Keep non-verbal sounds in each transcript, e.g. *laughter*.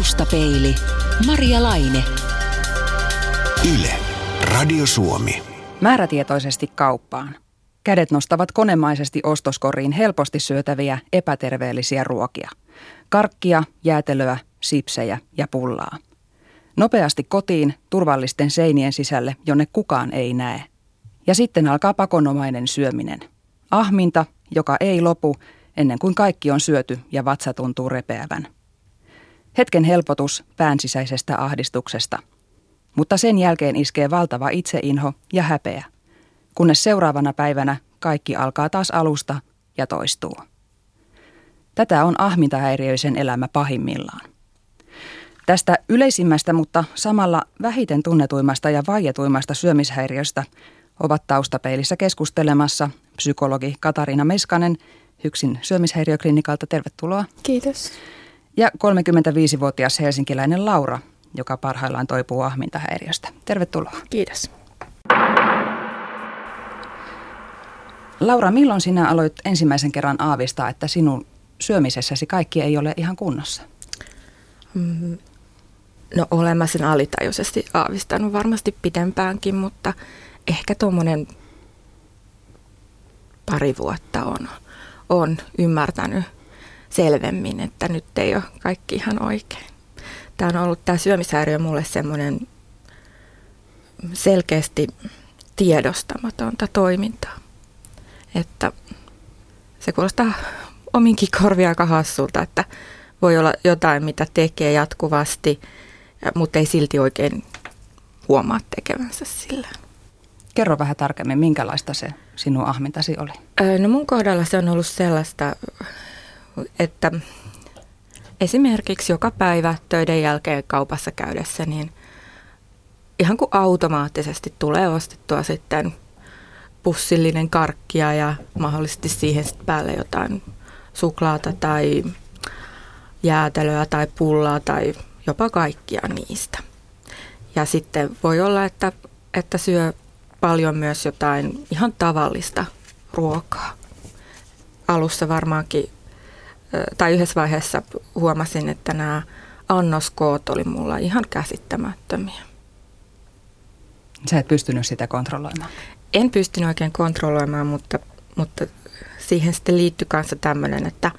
Taustapeili. Maria Laine. Yle. Radio Suomi. Määrätietoisesti kauppaan. Kädet nostavat konemaisesti ostoskoriin helposti syötäviä epäterveellisiä ruokia. Karkkia, jäätelöä, sipsejä ja pullaa. Nopeasti kotiin, turvallisten seinien sisälle, jonne kukaan ei näe. Ja sitten alkaa pakonomainen syöminen. Ahminta, joka ei lopu ennen kuin kaikki on syöty ja vatsa tuntuu repeävän. Hetken helpotus päänsisäisestä ahdistuksesta. Mutta sen jälkeen iskee valtava itseinho ja häpeä, kunnes seuraavana päivänä kaikki alkaa taas alusta ja toistuu. Tätä on ahmintahäiriöisen elämä pahimmillaan. Tästä yleisimmästä, mutta samalla vähiten tunnetuimmasta ja vaietuimmasta syömishäiriöstä ovat taustapeilissä keskustelemassa psykologi Katariina Meskanen Hyksin syömishäiriöklinikalta. Tervetuloa. Kiitos. Ja 35-vuotias helsinkiläinen Laura, joka parhaillaan toipuu ahmintahäiriöstä. Tervetuloa. Kiitos. Laura, milloin sinä aloit ensimmäisen kerran aavistaa, että sinun syömisessäsi kaikki ei ole ihan kunnossa? Mm, no olen mä sen alitajuisesti aavistanut varmasti pidempäänkin, mutta ehkä tuommoinen pari vuotta on, on ymmärtänyt selvemmin, että nyt ei ole kaikki ihan oikein. Tämä on ollut tämä syömishäiriö mulle semmoinen selkeästi tiedostamatonta toimintaa. Että se kuulostaa ominkin korvia aika hassulta, että voi olla jotain, mitä tekee jatkuvasti, mutta ei silti oikein huomaa tekevänsä sillä. Kerro vähän tarkemmin, minkälaista se sinun ahmintasi oli? No mun kohdalla se on ollut sellaista, että esimerkiksi joka päivä töiden jälkeen kaupassa käydessä, niin ihan kuin automaattisesti tulee ostettua sitten pussillinen karkkia ja mahdollisesti siihen sitten päälle jotain suklaata tai jäätelöä tai pullaa tai jopa kaikkia niistä. Ja sitten voi olla, että, että syö paljon myös jotain ihan tavallista ruokaa. Alussa varmaankin, tai yhdessä vaiheessa huomasin, että nämä annoskoot oli mulla ihan käsittämättömiä. Sä et pystynyt sitä kontrolloimaan? En pystynyt oikein kontrolloimaan, mutta, mutta siihen sitten liittyi kanssa tämmöinen, että,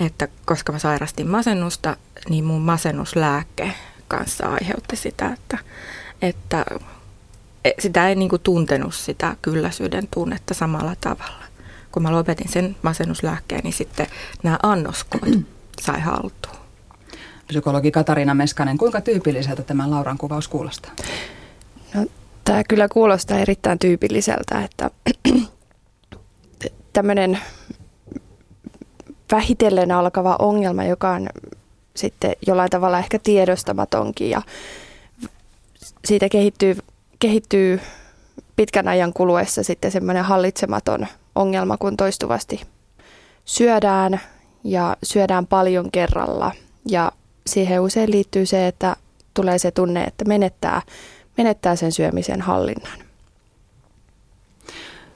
että koska mä sairastin masennusta, niin mun masennuslääke kanssa aiheutti sitä, että, että e, sitä ei niinku tuntenut sitä kylläisyyden tunnetta samalla tavalla. Kun mä lopetin sen masennuslääkkeen, niin sitten nämä annoskot *clears throat* sai haltuun. Psykologi Katariina Meskanen, kuinka tyypilliseltä tämä Lauran kuvaus kuulostaa? No, tämä kyllä kuulostaa erittäin tyypilliseltä, että *clears throat* tämmöinen vähitellen alkava ongelma, joka on sitten jollain tavalla ehkä tiedostamatonkin ja siitä kehittyy, kehittyy pitkän ajan kuluessa sitten semmoinen hallitsematon ongelma, kun toistuvasti syödään ja syödään paljon kerralla ja siihen usein liittyy se, että tulee se tunne, että menettää, menettää sen syömisen hallinnan.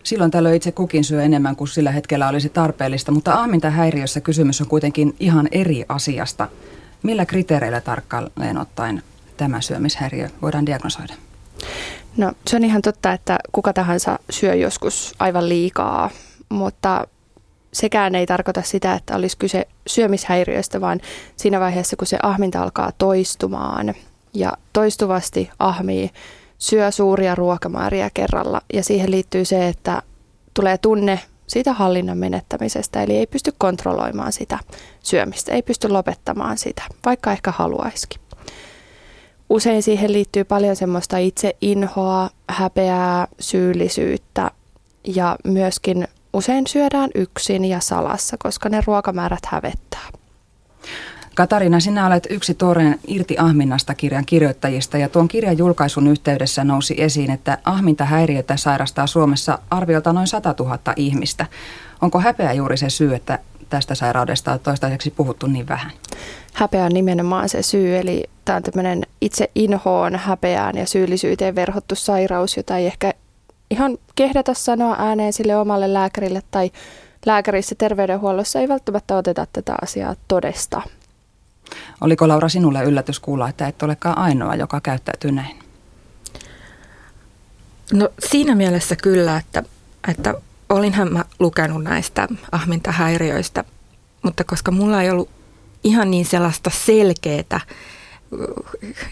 Silloin tällöin itse kukin syö enemmän kuin sillä hetkellä olisi tarpeellista, mutta ahmintahäiriössä kysymys on kuitenkin ihan eri asiasta. Millä kriteereillä tarkkaan ottaen tämä syömishäiriö voidaan diagnosoida? No se on ihan totta, että kuka tahansa syö joskus aivan liikaa, mutta sekään ei tarkoita sitä, että olisi kyse syömishäiriöstä, vaan siinä vaiheessa, kun se ahminta alkaa toistumaan. Ja toistuvasti ahmii syö suuria ruokamääriä kerralla. Ja siihen liittyy se, että tulee tunne siitä hallinnan menettämisestä, eli ei pysty kontrolloimaan sitä syömistä, ei pysty lopettamaan sitä, vaikka ehkä haluaisikin. Usein siihen liittyy paljon semmoista itse inhoa, häpeää, syyllisyyttä ja myöskin usein syödään yksin ja salassa, koska ne ruokamäärät hävettää. Katarina, sinä olet yksi tuoreen Irti Ahminnasta kirjan kirjoittajista ja tuon kirjan julkaisun yhteydessä nousi esiin, että ahmintahäiriötä sairastaa Suomessa arviolta noin 100 000 ihmistä. Onko häpeä juuri se syy, että tästä sairaudesta on toistaiseksi puhuttu niin vähän? Häpeä on nimenomaan se syy, eli tämä on tämmöinen itse inhoon, häpeään ja syyllisyyteen verhottu sairaus, jota ei ehkä ihan kehdata sanoa ääneen sille omalle lääkärille tai lääkärissä terveydenhuollossa ei välttämättä oteta tätä asiaa todesta. Oliko Laura sinulle yllätys kuulla, että et olekaan ainoa, joka käyttäytyy näin? No siinä mielessä kyllä, että, että olinhan mä lukenut näistä ahmintahäiriöistä, mutta koska mulla ei ollut ihan niin sellaista selkeää,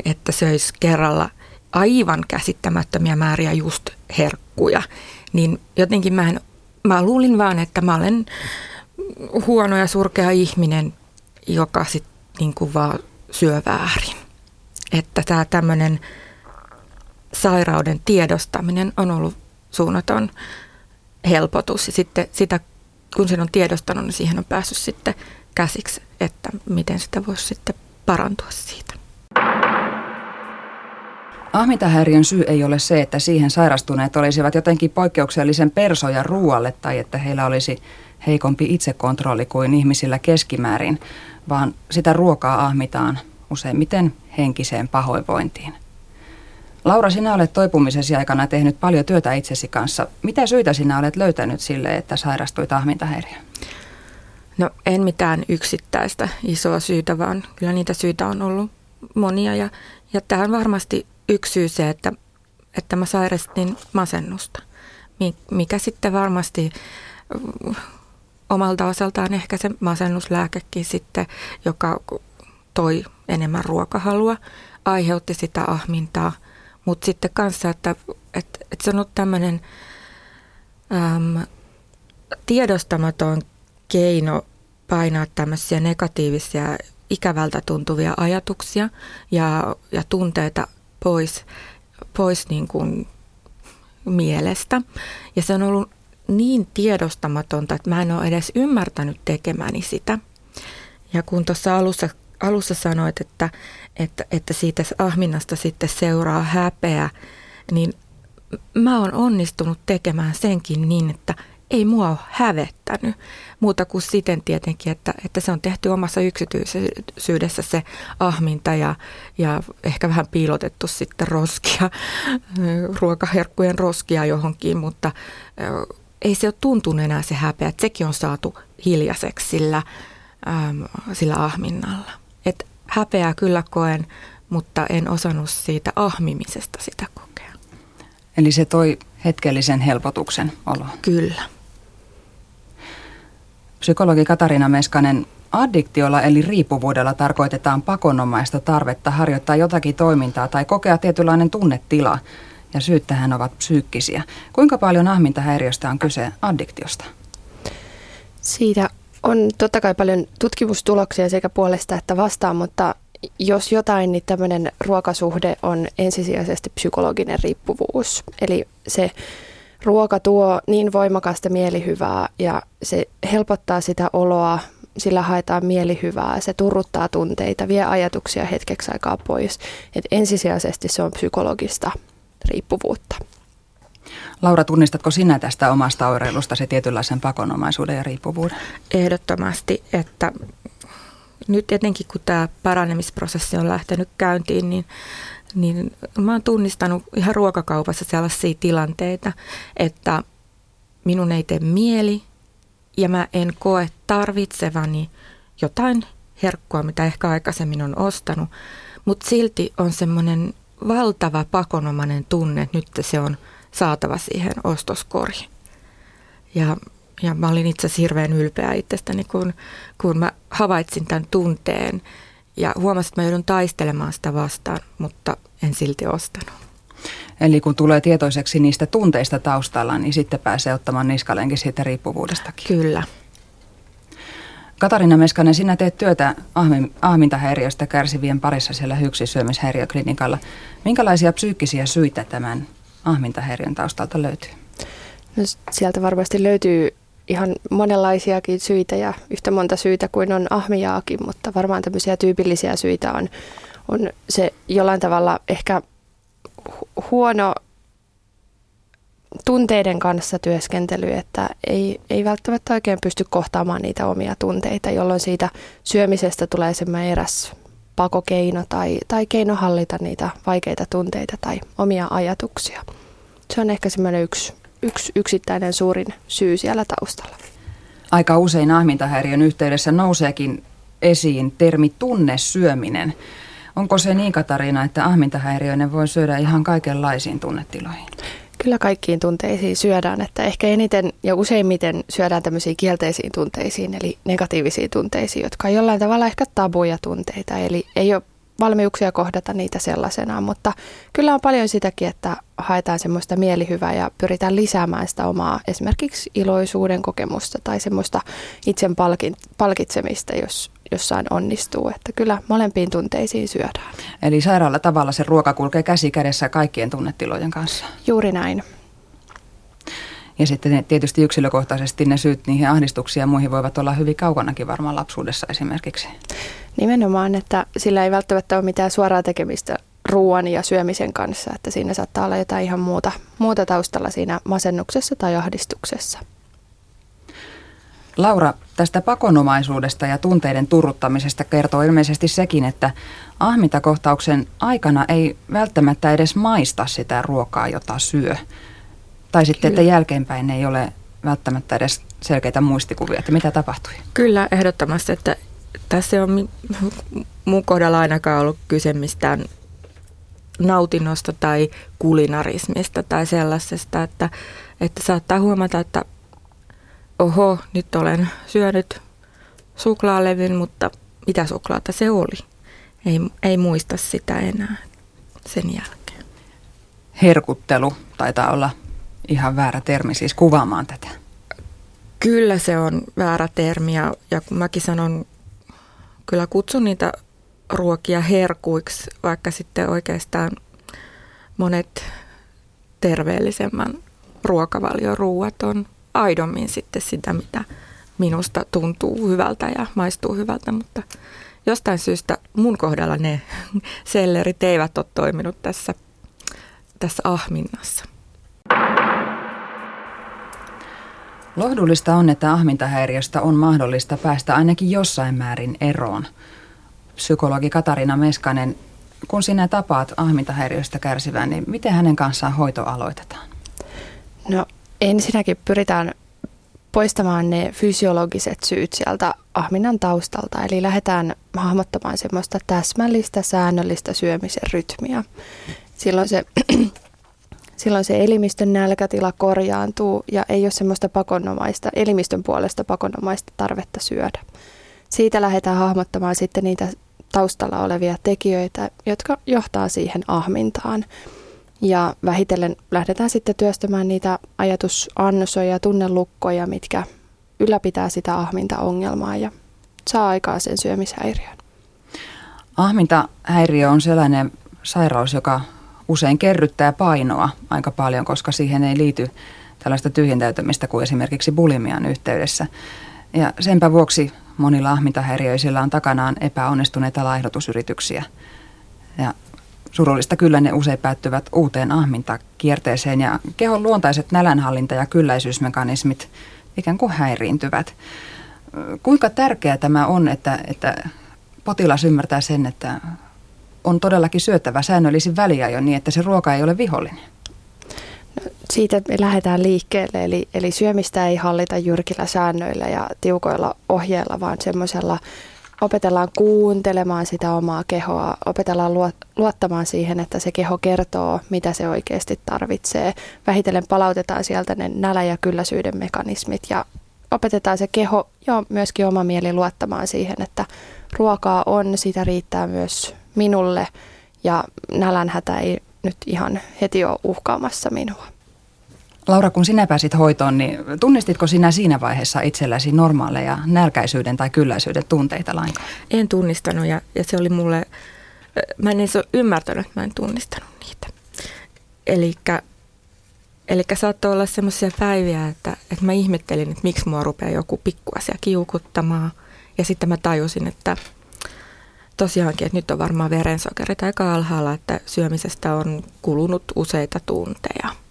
että söisi kerralla aivan käsittämättömiä määriä just herkkuja, niin jotenkin mä, en, mä luulin vaan, että mä olen huono ja surkea ihminen, joka sitten niin vaan syö väärin. Että tämä tämmöinen sairauden tiedostaminen on ollut suunnaton helpotus. Ja sitten sitä, kun sen on tiedostanut, niin siihen on päässyt sitten käsiksi, että miten sitä voisi sitten parantua siitä. Ahmintahäiriön syy ei ole se, että siihen sairastuneet olisivat jotenkin poikkeuksellisen persoja ruoalle tai että heillä olisi heikompi itsekontrolli kuin ihmisillä keskimäärin, vaan sitä ruokaa ahmitaan useimmiten henkiseen pahoinvointiin. Laura, sinä olet toipumisesi aikana tehnyt paljon työtä itsesi kanssa. Mitä syitä sinä olet löytänyt sille, että sairastuit ahmintahäiriöön? No en mitään yksittäistä isoa syytä, vaan kyllä niitä syitä on ollut monia. Ja, ja tähän varmasti yksi syy se, että, että mä sairastin masennusta, mikä sitten varmasti omalta osaltaan ehkä se masennuslääkekin sitten, joka toi enemmän ruokahalua, aiheutti sitä ahmintaa. Mutta sitten kanssa, että, että, että se on ollut tämmöinen äm, tiedostamaton keino painaa tämmöisiä negatiivisia, ikävältä tuntuvia ajatuksia ja, ja tunteita pois, pois niin kuin mielestä. Ja se on ollut niin tiedostamatonta, että mä en ole edes ymmärtänyt tekemäni sitä. Ja kun tuossa alussa, alussa sanoit, että, että, että siitä ahminnasta sitten seuraa häpeä, niin mä oon onnistunut tekemään senkin niin, että ei mua ole hävettänyt. Muuta kuin siten tietenkin, että, että se on tehty omassa yksityisyydessä se ahminta ja, ja ehkä vähän piilotettu sitten roskia, *laughs* ruokaherkkujen roskia johonkin, mutta ei se ole tuntunut enää se häpeä, että sekin on saatu hiljaiseksi sillä, äm, sillä ahminnalla. Et häpeää kyllä koen, mutta en osannut siitä ahmimisesta sitä kokea. Eli se toi hetkellisen helpotuksen olo. Kyllä. Psykologi Katarina Meskanen, addiktiolla eli riippuvuudella tarkoitetaan pakonomaista tarvetta harjoittaa jotakin toimintaa tai kokea tietynlainen tunnetila – ja syyt tähän ovat psyykkisiä. Kuinka paljon ahmintahäiriöstä on kyse addiktiosta? Siitä on totta kai paljon tutkimustuloksia sekä puolesta että vastaan, mutta jos jotain, niin tämmöinen ruokasuhde on ensisijaisesti psykologinen riippuvuus. Eli se ruoka tuo niin voimakasta mielihyvää ja se helpottaa sitä oloa, sillä haetaan mielihyvää, se turruttaa tunteita, vie ajatuksia hetkeksi aikaa pois. Et ensisijaisesti se on psykologista riippuvuutta. Laura, tunnistatko sinä tästä omasta oireilustasi tietynlaisen pakonomaisuuden ja riippuvuuden? Ehdottomasti, että nyt etenkin kun tämä paranemisprosessi on lähtenyt käyntiin, niin, niin mä oon tunnistanut ihan ruokakaupassa sellaisia tilanteita, että minun ei tee mieli ja mä en koe tarvitsevani jotain herkkua, mitä ehkä aikaisemmin on ostanut, mutta silti on semmoinen valtava pakonomainen tunne, että nyt se on saatava siihen ostoskoriin. Ja, ja mä olin itse asiassa hirveän ylpeä itsestäni, kun, kun mä havaitsin tämän tunteen ja huomasin, että mä joudun taistelemaan sitä vastaan, mutta en silti ostanut. Eli kun tulee tietoiseksi niistä tunteista taustalla, niin sitten pääsee ottamaan niskalenkin siitä riippuvuudestakin. Kyllä. Katarina Meskanen, sinä teet työtä ahmintahäiriöstä kärsivien parissa siellä syömishäiriöklinikalla. Minkälaisia psyykkisiä syitä tämän ahmintahäiriön taustalta löytyy? No, sieltä varmasti löytyy ihan monenlaisiakin syitä ja yhtä monta syitä kuin on ahmijaakin, mutta varmaan tämmöisiä tyypillisiä syitä on, on se jollain tavalla ehkä huono tunteiden kanssa työskentely, että ei, ei välttämättä oikein pysty kohtaamaan niitä omia tunteita, jolloin siitä syömisestä tulee semmoinen eräs pakokeino tai, tai keino hallita niitä vaikeita tunteita tai omia ajatuksia. Se on ehkä semmoinen yksi, yksi yksittäinen suurin syy siellä taustalla. Aika usein ahmintahäiriön yhteydessä nouseekin esiin termi tunnesyöminen. Onko se niin, Katariina, että ahmintahäiriöinen voi syödä ihan kaikenlaisiin tunnetiloihin? Kyllä kaikkiin tunteisiin syödään, että ehkä eniten ja useimmiten syödään tämmöisiin kielteisiin tunteisiin, eli negatiivisiin tunteisiin, jotka on jollain tavalla ehkä tabuja tunteita, eli ei ole valmiuksia kohdata niitä sellaisenaan, mutta kyllä on paljon sitäkin, että haetaan semmoista mielihyvää ja pyritään lisäämään sitä omaa esimerkiksi iloisuuden kokemusta tai semmoista itsen palkitsemista, jos jossain onnistuu. Että kyllä molempiin tunteisiin syödään. Eli sairaalla tavalla se ruoka kulkee käsi kädessä kaikkien tunnetilojen kanssa. Juuri näin. Ja sitten tietysti yksilökohtaisesti ne syyt niihin ahdistuksiin ja muihin voivat olla hyvin kaukanakin varmaan lapsuudessa esimerkiksi. Nimenomaan, että sillä ei välttämättä ole mitään suoraa tekemistä ruoan ja syömisen kanssa, että siinä saattaa olla jotain ihan muuta, muuta taustalla siinä masennuksessa tai ahdistuksessa. Laura, tästä pakonomaisuudesta ja tunteiden turruttamisesta kertoo ilmeisesti sekin, että ahmintakohtauksen aikana ei välttämättä edes maista sitä ruokaa, jota syö. Tai sitten, Kyllä. että jälkeenpäin ei ole välttämättä edes selkeitä muistikuvia, että mitä tapahtui. Kyllä, ehdottomasti, että tässä on mun kohdalla ainakaan ollut kyse mistään nautinnosta tai kulinarismista tai sellaisesta, että, että saattaa huomata, että oho, nyt olen syönyt suklaalevyn, mutta mitä suklaata se oli? Ei, ei muista sitä enää sen jälkeen. Herkuttelu taitaa olla ihan väärä termi siis kuvaamaan tätä. Kyllä se on väärä termi ja, ja kun mäkin sanon, kyllä kutsun niitä ruokia herkuiksi, vaikka sitten oikeastaan monet terveellisemmän ruokavalion ruuat on aidommin sitten sitä, mitä minusta tuntuu hyvältä ja maistuu hyvältä, mutta jostain syystä mun kohdalla ne *laughs* sellerit eivät ole toiminut tässä, tässä ahminnassa. Lohdullista on, että ahmintahäiriöstä on mahdollista päästä ainakin jossain määrin eroon. Psykologi Katarina Meskanen, kun sinä tapaat ahmintahäiriöstä kärsivän, niin miten hänen kanssaan hoito aloitetaan? No ensinnäkin pyritään poistamaan ne fysiologiset syyt sieltä ahminnan taustalta. Eli lähdetään hahmottamaan semmoista täsmällistä, säännöllistä syömisen rytmiä. Silloin se, silloin se elimistön nälkätila korjaantuu ja ei ole semmoista pakonomaista, elimistön puolesta pakonomaista tarvetta syödä. Siitä lähdetään hahmottamaan sitten niitä taustalla olevia tekijöitä, jotka johtaa siihen ahmintaan. Ja vähitellen lähdetään sitten työstämään niitä ajatusansoja ja tunnelukkoja, mitkä ylläpitää sitä ahmintaongelmaa ja saa aikaa sen syömishäiriön. Ahmintahäiriö on sellainen sairaus, joka usein kerryttää painoa aika paljon, koska siihen ei liity tällaista tyhjentäytymistä kuin esimerkiksi bulimian yhteydessä. Ja senpä vuoksi monilla ahmintahäiriöisillä on takanaan epäonnistuneita laihdutusyrityksiä. Ja Surullista kyllä ne usein päättyvät uuteen ahmintakierteeseen ja kehon luontaiset nälänhallinta- ja kylläisyysmekanismit ikään kuin häiriintyvät. Kuinka tärkeää tämä on, että, että potilas ymmärtää sen, että on todellakin syöttävä säännöllisin jo niin, että se ruoka ei ole vihollinen? No, siitä me lähdetään liikkeelle, eli, eli syömistä ei hallita jyrkillä säännöillä ja tiukoilla ohjeilla, vaan semmoisella opetellaan kuuntelemaan sitä omaa kehoa, opetellaan luottamaan siihen, että se keho kertoo, mitä se oikeasti tarvitsee. Vähitellen palautetaan sieltä ne nälä- ja kylläisyyden mekanismit ja opetetaan se keho ja myöskin oma mieli luottamaan siihen, että ruokaa on, sitä riittää myös minulle ja nälänhätä ei nyt ihan heti ole uhkaamassa minua. Laura, kun sinä pääsit hoitoon, niin tunnistitko sinä siinä vaiheessa itselläsi normaaleja nälkäisyyden tai kylläisyyden tunteita lainkaan? En tunnistanut ja, ja se oli mulle, mä en edes ole ymmärtänyt, että mä en tunnistanut niitä. Elikkä, elikkä saattoi olla semmoisia päiviä, että, että mä ihmettelin, että miksi mua rupeaa joku pikkuasia kiukuttamaan. Ja sitten mä tajusin, että tosiaankin, että nyt on varmaan verensokerit aika alhaalla, että syömisestä on kulunut useita tunteja –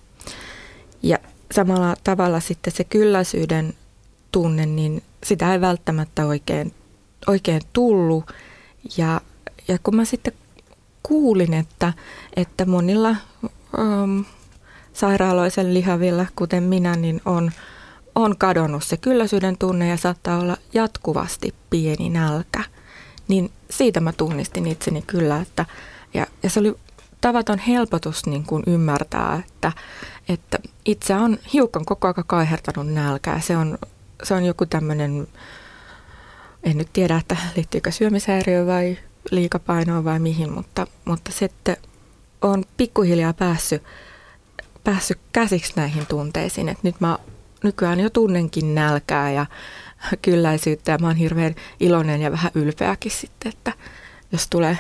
ja samalla tavalla sitten se kylläisyyden tunne, niin sitä ei välttämättä oikein, oikein tullut. Ja, ja kun mä sitten kuulin, että, että monilla um, sairaaloisen lihavilla, kuten minä, niin on, on kadonnut se kylläisyyden tunne ja saattaa olla jatkuvasti pieni nälkä – Niin siitä mä tunnistin itseni kyllä, että ja, ja se oli tavaton helpotus niin kuin ymmärtää, että, että itse on hiukan koko ajan kaihertanut nälkää. Se on, se on joku tämmöinen, en nyt tiedä, että liittyykö syömishäiriö vai liikapainoa vai mihin, mutta, mutta sitten on pikkuhiljaa päässyt, päässyt käsiksi näihin tunteisiin. että nyt mä nykyään jo tunnenkin nälkää ja kylläisyyttä ja mä oon hirveän iloinen ja vähän ylpeäkin sitten, että jos tulee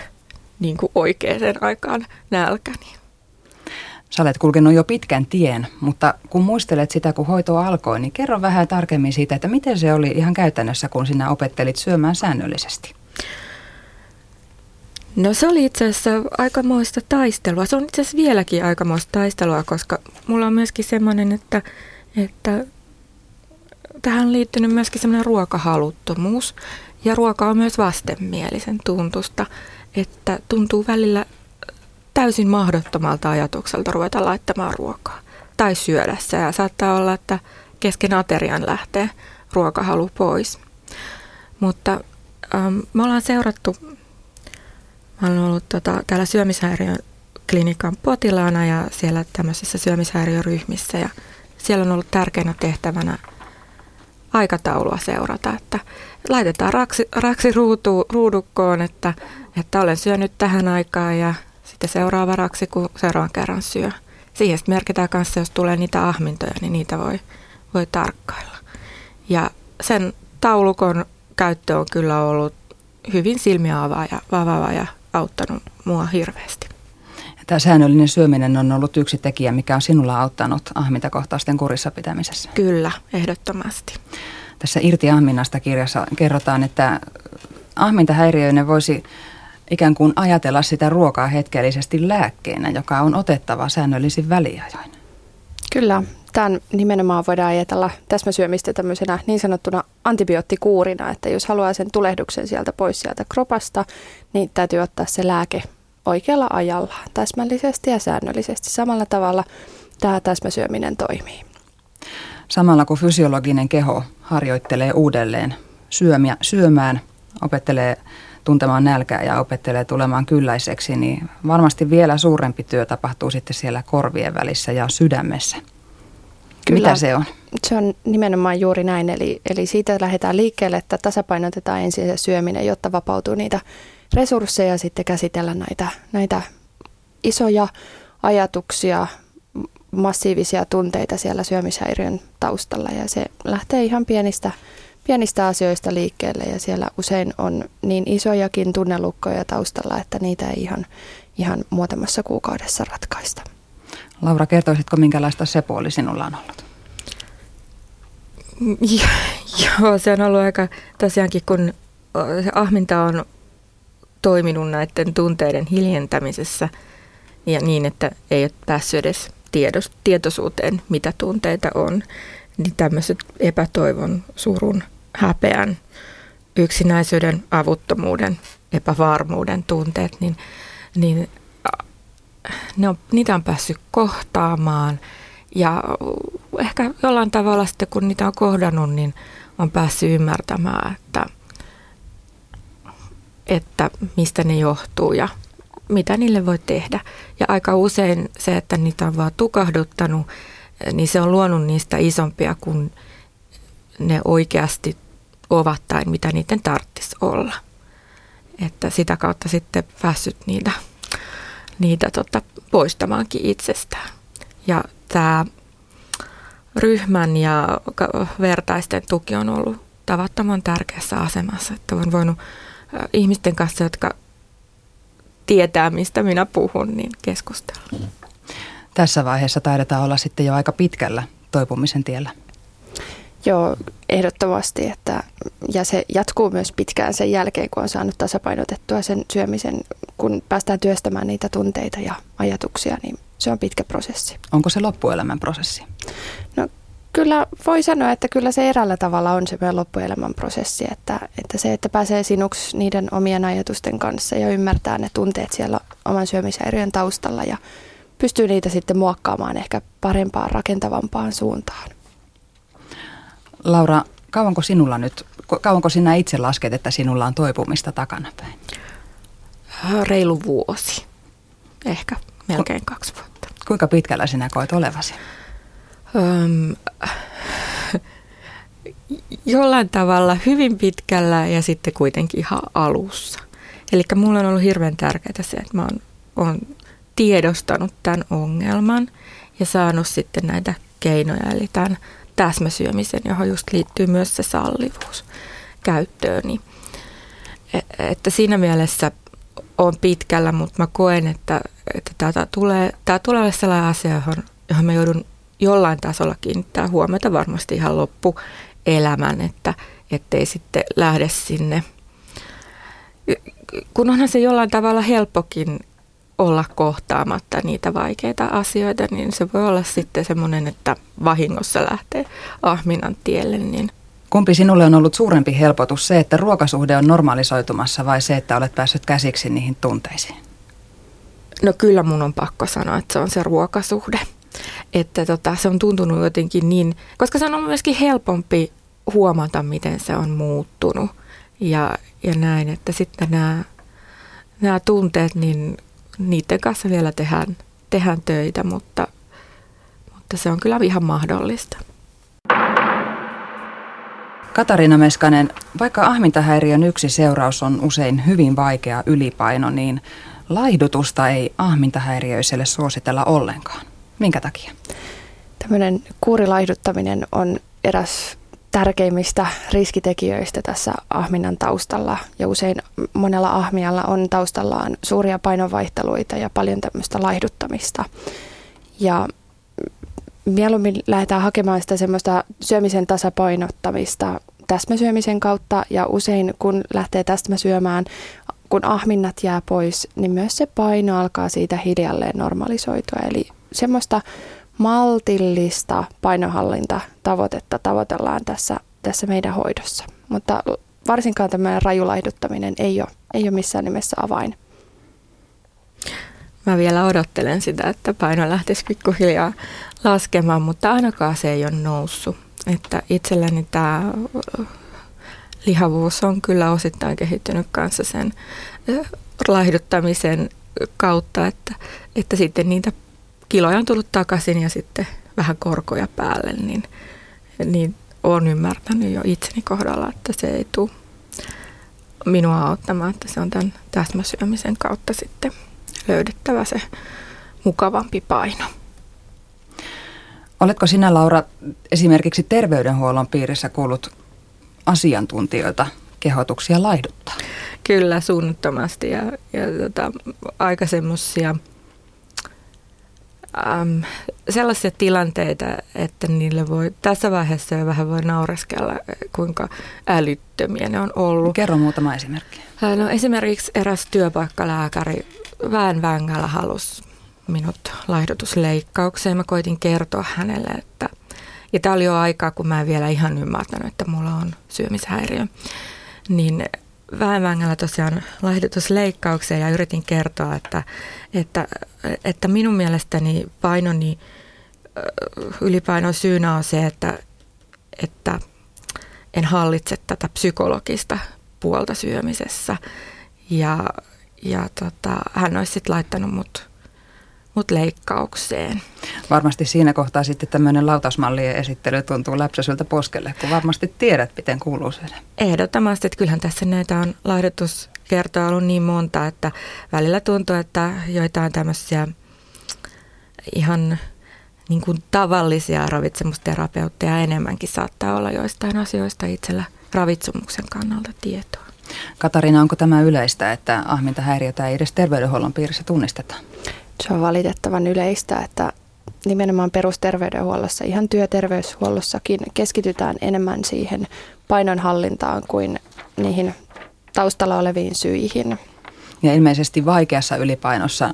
niin kuin oikeaan aikaan nälkä. Niin. Sä olet kulkenut jo pitkän tien, mutta kun muistelet sitä, kun hoito alkoi, niin kerro vähän tarkemmin siitä, että miten se oli ihan käytännössä, kun sinä opettelit syömään säännöllisesti. No se oli itse asiassa aikamoista taistelua. Se on itse asiassa vieläkin aikamoista taistelua, koska mulla on myöskin semmoinen, että, että tähän on liittynyt myöskin semmoinen ruokahaluttomuus. Ja ruoka on myös vastenmielisen tuntusta, että tuntuu välillä täysin mahdottomalta ajatukselta ruveta laittamaan ruokaa tai syödä se. Ja saattaa olla, että kesken aterian lähtee ruokahalu pois. Mutta ähm, me ollaan seurattu, mä olen ollut tota, täällä syömishäiriön klinikan potilaana ja siellä tämmöisissä syömishäiriöryhmissä ja siellä on ollut tärkeänä tehtävänä aikataulua seurata, että laitetaan raksi, raksi ruutu, ruudukkoon, että, että olen syönyt tähän aikaan ja sitten seuraava raksi, kun seuraavan kerran syö. Siihen sitten merkitään kanssa, jos tulee niitä ahmintoja, niin niitä voi, voi tarkkailla. Ja sen taulukon käyttö on kyllä ollut hyvin silmiä avaava ja, ja auttanut mua hirveästi. Tämä säännöllinen syöminen on ollut yksi tekijä, mikä on sinulla auttanut ahmintakohtausten kurissa pitämisessä. Kyllä, ehdottomasti. Tässä Irti Ahminnasta kirjassa kerrotaan, että ahmintahäiriöinen voisi ikään kuin ajatella sitä ruokaa hetkellisesti lääkkeenä, joka on otettava säännöllisin väliajoin. Kyllä, tämän nimenomaan voidaan ajatella täsmäsyömistä tämmöisenä niin sanottuna antibioottikuurina, että jos haluaa sen tulehduksen sieltä pois sieltä kropasta, niin täytyy ottaa se lääke oikealla ajalla, täsmällisesti ja säännöllisesti. Samalla tavalla tämä täsmäsyöminen toimii. Samalla kun fysiologinen keho harjoittelee uudelleen syömiä, syömään, opettelee tuntemaan nälkää ja opettelee tulemaan kylläiseksi, niin varmasti vielä suurempi työ tapahtuu sitten siellä korvien välissä ja sydämessä. Kyllä. Mitä se on? Se on nimenomaan juuri näin, eli, eli siitä lähdetään liikkeelle, että tasapainotetaan ensin se syöminen, jotta vapautuu niitä resursseja sitten käsitellä näitä, näitä isoja ajatuksia, massiivisia tunteita siellä syömishäiriön taustalla ja se lähtee ihan pienistä, pienistä asioista liikkeelle ja siellä usein on niin isojakin tunnelukkoja taustalla, että niitä ei ihan, ihan muutamassa kuukaudessa ratkaista. Laura, kertoisitko minkälaista se puoli sinulla on ollut? *laughs* Joo, se on ollut aika tosiaankin, kun se ahminta on toiminut näiden tunteiden hiljentämisessä ja niin, että ei ole päässyt edes tiedos, tietoisuuteen, mitä tunteita on, niin tämmöiset epätoivon, surun, häpeän, yksinäisyyden, avuttomuuden, epävarmuuden tunteet, niin, niin ne on, niitä on päässyt kohtaamaan ja ehkä jollain tavalla sitten kun niitä on kohdannut, niin on päässyt ymmärtämään, että – että mistä ne johtuu ja mitä niille voi tehdä. Ja aika usein se, että niitä on vaan tukahduttanut, niin se on luonut niistä isompia kuin ne oikeasti ovat tai mitä niiden tarvitsisi olla. Että sitä kautta sitten päässyt niitä, niitä tota, poistamaankin itsestään. Ja tämä ryhmän ja vertaisten tuki on ollut tavattoman tärkeässä asemassa, että on voinut ihmisten kanssa, jotka tietää, mistä minä puhun, niin keskustella. Tässä vaiheessa taidetaan olla sitten jo aika pitkällä toipumisen tiellä. Joo, ehdottomasti. Että, ja se jatkuu myös pitkään sen jälkeen, kun on saanut tasapainotettua sen syömisen, kun päästään työstämään niitä tunteita ja ajatuksia, niin se on pitkä prosessi. Onko se loppuelämän prosessi? No kyllä voi sanoa, että kyllä se eräällä tavalla on se meidän loppuelämän prosessi, että, että se, että pääsee sinuksi niiden omien ajatusten kanssa ja ymmärtää ne tunteet siellä oman syömishäiriön taustalla ja pystyy niitä sitten muokkaamaan ehkä parempaan, rakentavampaan suuntaan. Laura, Kauanko sinulla nyt, kauanko sinä itse lasket, että sinulla on toipumista takanapäin? Reilu vuosi, ehkä melkein Ku, kaksi vuotta. Kuinka pitkällä sinä koet olevasi? Öm, jollain tavalla hyvin pitkällä ja sitten kuitenkin ihan alussa. Eli mulla on ollut hirveän tärkeää se, että mä oon, oon tiedostanut tämän ongelman ja saanut sitten näitä keinoja, eli tämän täsmäsyömisen, johon just liittyy myös se sallivuus käyttöön. E- että siinä mielessä on pitkällä, mutta mä koen, että, että tämä tulee, tämä tulee olla sellainen asia, johon, johon mä joudun jollain tasolla kiinnittää huomiota varmasti ihan loppuelämän, että ettei sitten lähde sinne. Kun onhan se jollain tavalla helppokin olla kohtaamatta niitä vaikeita asioita, niin se voi olla sitten semmoinen, että vahingossa lähtee ahminan tielle. Niin Kumpi sinulle on ollut suurempi helpotus, se, että ruokasuhde on normalisoitumassa vai se, että olet päässyt käsiksi niihin tunteisiin? No kyllä mun on pakko sanoa, että se on se ruokasuhde. Että tota, se on tuntunut jotenkin niin, koska se on ollut myöskin helpompi huomata, miten se on muuttunut. Ja, ja näin, että sitten nämä, nämä tunteet, niin niiden kanssa vielä tehdään, tehdään töitä, mutta, mutta se on kyllä ihan mahdollista. Katarina Meskanen, vaikka ahmintahäiriön yksi seuraus on usein hyvin vaikea ylipaino, niin laihdutusta ei ahmintahäiriöiselle suositella ollenkaan. Minkä takia? Tämmöinen kuurilaihduttaminen on eräs tärkeimmistä riskitekijöistä tässä ahminnan taustalla. Ja usein monella ahmialla on taustallaan suuria painovaihteluita ja paljon tämmöistä laihduttamista. Ja mieluummin lähdetään hakemaan sitä semmoista syömisen tasapainottamista täsmäsyömisen kautta ja usein kun lähtee täsmäsyömään, kun ahminnat jää pois, niin myös se paino alkaa siitä hiljalleen normalisoitua. Eli semmoista maltillista painohallintatavoitetta tavoitellaan tässä, tässä meidän hoidossa. Mutta varsinkaan tämmöinen rajulaihduttaminen ei ole, ei ole missään nimessä avain. Mä vielä odottelen sitä, että paino lähtisi pikkuhiljaa laskemaan, mutta ainakaan se ei ole noussut. Että itselläni tämä lihavuus on kyllä osittain kehittynyt kanssa sen laihduttamisen kautta, että, että sitten niitä kiloja on tullut takaisin ja sitten vähän korkoja päälle, niin, niin olen ymmärtänyt jo itseni kohdalla, että se ei tule minua auttamaan, että se on tämän täsmäsyömisen kautta sitten löydettävä se mukavampi paino. Oletko sinä, Laura, esimerkiksi terveydenhuollon piirissä kuullut asiantuntijoita kehotuksia laihduttaa? Kyllä, suunnattomasti ja, ja tota, aika semmoisia äm, sellaisia tilanteita, että niille voi tässä vaiheessa jo vähän voi naureskella, kuinka älyttömiä ne on ollut. Kerro muutama esimerkki. No, esimerkiksi eräs työpaikkalääkäri väen vängällä halusi minut laihdutusleikkaukseen. Mä koitin kertoa hänelle, että ja tämä oli jo aikaa, kun mä en vielä ihan ymmärtänyt, että mulla on syömishäiriö. Niin väenvängällä tosiaan laihdutusleikkaukseen ja yritin kertoa, että, että, että minun mielestäni painoni ylipainon syynä on se, että, että en hallitse tätä psykologista puolta syömisessä. Ja, ja tota, hän olisi sitten laittanut mut mut leikkaukseen. Varmasti siinä kohtaa sitten tämmöinen lautasmallien esittely tuntuu läpsäsyltä poskelle, kun varmasti tiedät, miten kuuluu se. Ehdottomasti, että kyllähän tässä näitä on laihdutuskertoja ollut niin monta, että välillä tuntuu, että joitain tämmöisiä ihan niin kuin tavallisia ravitsemusterapeutteja enemmänkin saattaa olla joistain asioista itsellä ravitsemuksen kannalta tietoa. Katarina, onko tämä yleistä, että ahmintahäiriötä ei edes terveydenhuollon piirissä tunnisteta? Se on valitettavan yleistä, että nimenomaan perusterveydenhuollossa, ihan työterveyshuollossakin keskitytään enemmän siihen painonhallintaan kuin niihin taustalla oleviin syihin. Ja ilmeisesti vaikeassa ylipainossa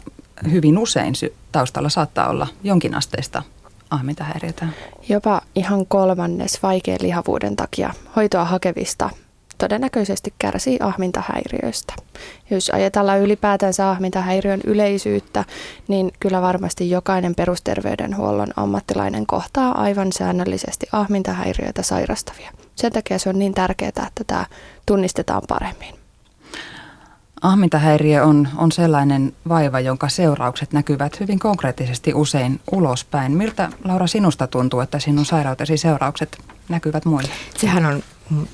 hyvin usein taustalla saattaa olla jonkinasteista ahmintahäiriötä. Jopa ihan kolmannes vaikean lihavuuden takia hoitoa hakevista todennäköisesti kärsii ahmintahäiriöistä. Jos ajatellaan ylipäätänsä ahmintahäiriön yleisyyttä, niin kyllä varmasti jokainen perusterveydenhuollon ammattilainen kohtaa aivan säännöllisesti ahmintahäiriöitä sairastavia. Sen takia se on niin tärkeää, että tämä tunnistetaan paremmin. Ahmintahäiriö on, on sellainen vaiva, jonka seuraukset näkyvät hyvin konkreettisesti usein ulospäin. Miltä Laura sinusta tuntuu, että sinun sairautesi seuraukset näkyvät muille? Sehän on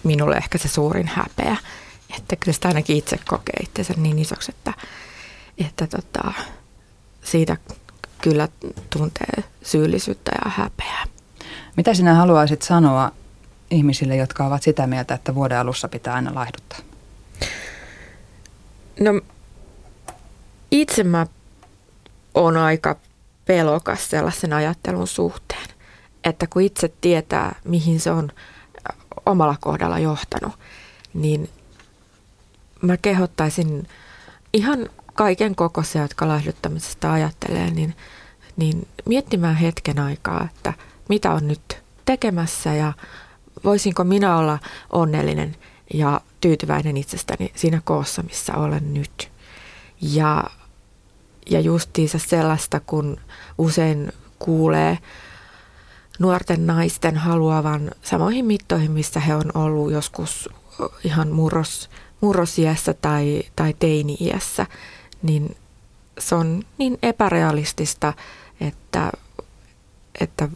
minulle ehkä se suurin häpeä, että kyllä sitä ainakin itse kokee itsensä niin isoksi, että, että tota, siitä kyllä tuntee syyllisyyttä ja häpeää. Mitä sinä haluaisit sanoa ihmisille, jotka ovat sitä mieltä, että vuoden alussa pitää aina laihduttaa? No itse mä oon aika pelokas sellaisen ajattelun suhteen, että kun itse tietää, mihin se on omalla kohdalla johtanut, niin mä kehottaisin ihan kaiken kokoisia, jotka laihduttamisesta ajattelee, niin, niin miettimään hetken aikaa, että mitä on nyt tekemässä ja voisinko minä olla onnellinen ja tyytyväinen itsestäni siinä koossa, missä olen nyt. Ja, ja justiinsa sellaista, kun usein kuulee nuorten naisten haluavan samoihin mittoihin, missä he on ollut joskus ihan murros, murrosiässä tai, tai teini-iässä, niin se on niin epärealistista, että, että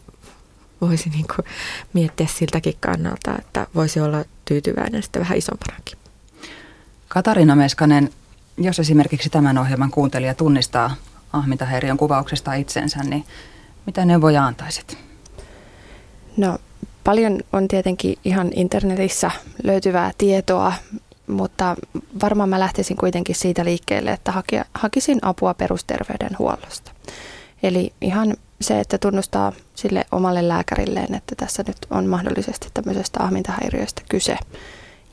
voisi *laughs* niin kuin miettiä siltäkin kannalta, että voisi olla tyytyväinen sitten vähän isompanakin. Katarina Meskanen, jos esimerkiksi tämän ohjelman kuuntelija tunnistaa ahmintahäiriön kuvauksesta itsensä, niin mitä neuvoja antaisit? No paljon on tietenkin ihan internetissä löytyvää tietoa, mutta varmaan mä lähtisin kuitenkin siitä liikkeelle, että hakisin apua perusterveydenhuollosta. Eli ihan se, että tunnustaa sille omalle lääkärilleen, että tässä nyt on mahdollisesti tämmöisestä ahmintahäiriöstä kyse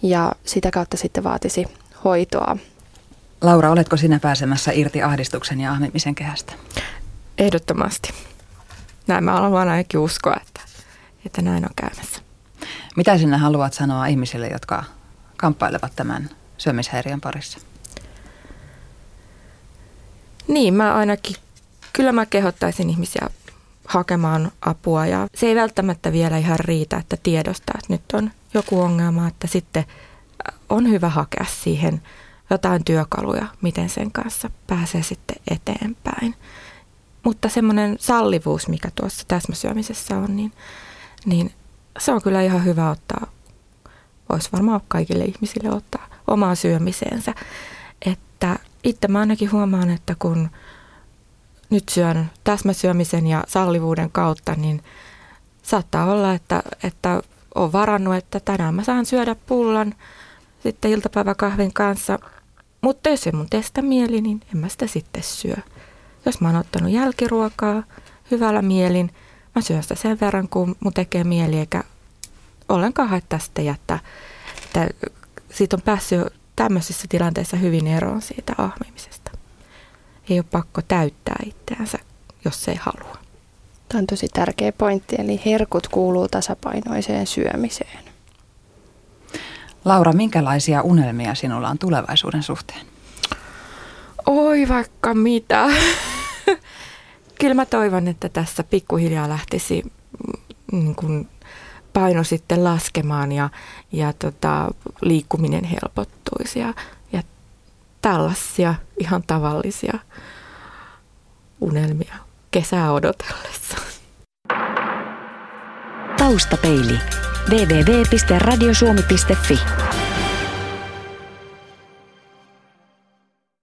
ja sitä kautta sitten vaatisi hoitoa. Laura, oletko sinä pääsemässä irti ahdistuksen ja ahmimisen kehästä? Ehdottomasti. Näin mä haluan ainakin uskoa, että, että näin on käymässä. Mitä sinä haluat sanoa ihmisille, jotka kamppailevat tämän syömishäiriön parissa? Niin, mä ainakin kyllä mä kehottaisin ihmisiä hakemaan apua ja se ei välttämättä vielä ihan riitä, että tiedostaa, että nyt on joku ongelma, että sitten äh, on hyvä hakea siihen jotain työkaluja, miten sen kanssa pääsee sitten eteenpäin. Mutta semmoinen sallivuus, mikä tuossa täsmäsyömisessä on, niin, niin se on kyllä ihan hyvä ottaa, voisi varmaan kaikille ihmisille ottaa omaa syömiseensä. Että itse mä ainakin huomaan, että kun – nyt syön täsmäsyömisen ja sallivuuden kautta, niin saattaa olla, että, että on varannut, että tänään mä saan syödä pullan sitten iltapäiväkahvin kanssa. Mutta jos ei mun testä mieli, niin en mä sitä sitten syö. Jos mä oon ottanut jälkiruokaa hyvällä mielin, mä syön sitä sen verran, kun mun tekee mieli, eikä ollenkaan haittaa sitten jättää. Että siitä on päässyt tämmöisissä tilanteissa hyvin eroon siitä ahmimisesta ei ole pakko täyttää itseänsä, jos ei halua. Tämä on tosi tärkeä pointti, eli herkut kuuluu tasapainoiseen syömiseen. Laura, minkälaisia unelmia sinulla on tulevaisuuden suhteen? Oi vaikka mitä. *laughs* Kyllä mä toivon, että tässä pikkuhiljaa lähtisi mm, niin kuin paino sitten laskemaan ja, ja tota, liikkuminen helpottuisi ja tällaisia ihan tavallisia unelmia kesää odotellessa. Taustapeili. www.radiosuomi.fi